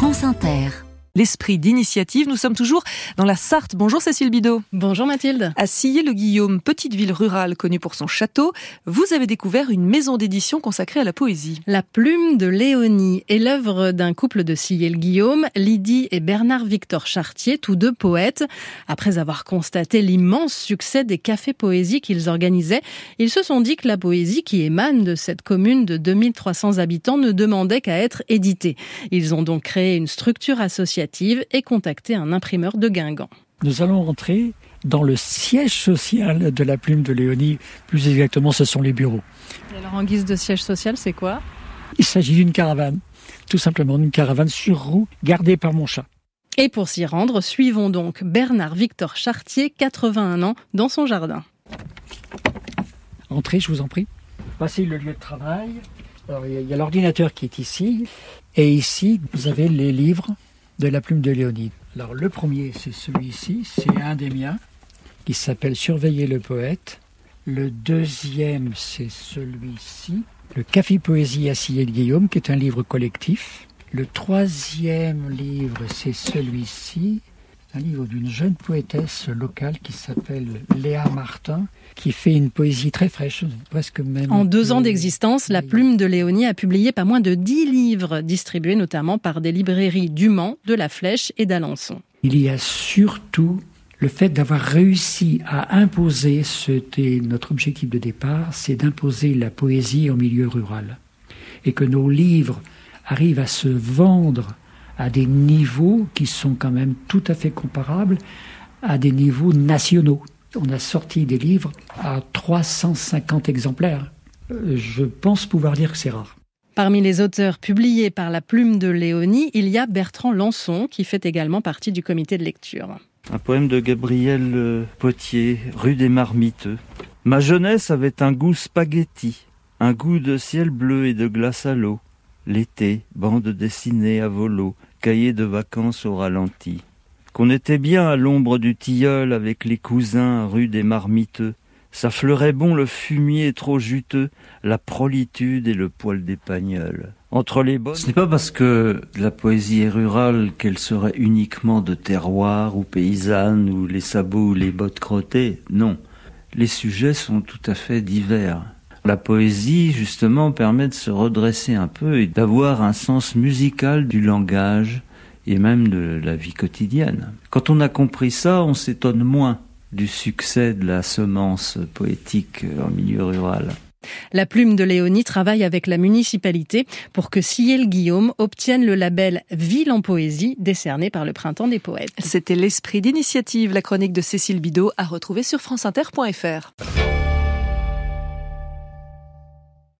France Inter. L'esprit d'initiative, nous sommes toujours dans la Sarthe. Bonjour Cécile Bidot. Bonjour Mathilde. À Sillé-le-Guillaume, petite ville rurale connue pour son château, vous avez découvert une maison d'édition consacrée à la poésie. La plume de Léonie est l'œuvre d'un couple de Sillé-le-Guillaume, Lydie et Bernard-Victor Chartier, tous deux poètes. Après avoir constaté l'immense succès des cafés poésie qu'ils organisaient, ils se sont dit que la poésie qui émane de cette commune de 2300 habitants ne demandait qu'à être éditée. Ils ont donc créé une structure et contacter un imprimeur de Guingamp. Nous allons rentrer dans le siège social de la plume de Léonie. Plus exactement, ce sont les bureaux. Et alors, en guise de siège social, c'est quoi? Il s'agit d'une caravane. Tout simplement, d'une caravane sur roue gardée par mon chat. Et pour s'y rendre, suivons donc Bernard Victor Chartier, 81 ans, dans son jardin. Entrez, je vous en prie. Voici le lieu de travail. Alors, il y a l'ordinateur qui est ici. Et ici, vous avez les livres de la plume de Léonide. Alors le premier, c'est celui-ci, c'est un des miens, qui s'appelle Surveiller le poète. Le deuxième, c'est celui-ci, le Café Poésie à de Guillaume, qui est un livre collectif. Le troisième livre, c'est celui-ci, un livre d'une jeune poétesse locale qui s'appelle Léa Martin, qui fait une poésie très fraîche, presque même. En deux ans d'existence, la plume de Léonie a publié pas moins de dix livres, distribués notamment par des librairies du Mans, de La Flèche et d'Alençon. Il y a surtout le fait d'avoir réussi à imposer, c'était notre objectif de départ, c'est d'imposer la poésie en milieu rural. Et que nos livres arrivent à se vendre à des niveaux qui sont quand même tout à fait comparables à des niveaux nationaux. On a sorti des livres à 350 exemplaires. Euh, je pense pouvoir dire que c'est rare. Parmi les auteurs publiés par la plume de Léonie, il y a Bertrand Lançon, qui fait également partie du comité de lecture. Un poème de Gabriel euh, Potier, rue des Marmiteux. Ma jeunesse avait un goût spaghetti, un goût de ciel bleu et de glace à l'eau. L'été, bande dessinée à volo, cahier de vacances au ralenti. Qu'on était bien à l'ombre du tilleul avec les cousins rue des Marmiteux. Ça fleurait bon le fumier trop juteux, la prolitude et le poil d'épagnol. Entre les bonnes... Ce n'est pas parce que la poésie est rurale qu'elle serait uniquement de terroir ou paysanne ou les sabots ou les bottes crottées. Non. Les sujets sont tout à fait divers. La poésie, justement, permet de se redresser un peu et d'avoir un sens musical du langage et même de la vie quotidienne. Quand on a compris ça, on s'étonne moins du succès de la semence poétique en milieu rural. La plume de Léonie travaille avec la municipalité pour que Sillé-le-Guillaume obtienne le label Ville en poésie décerné par le Printemps des poètes. C'était l'esprit d'initiative, la chronique de Cécile Bidot à retrouver sur franceinter.fr.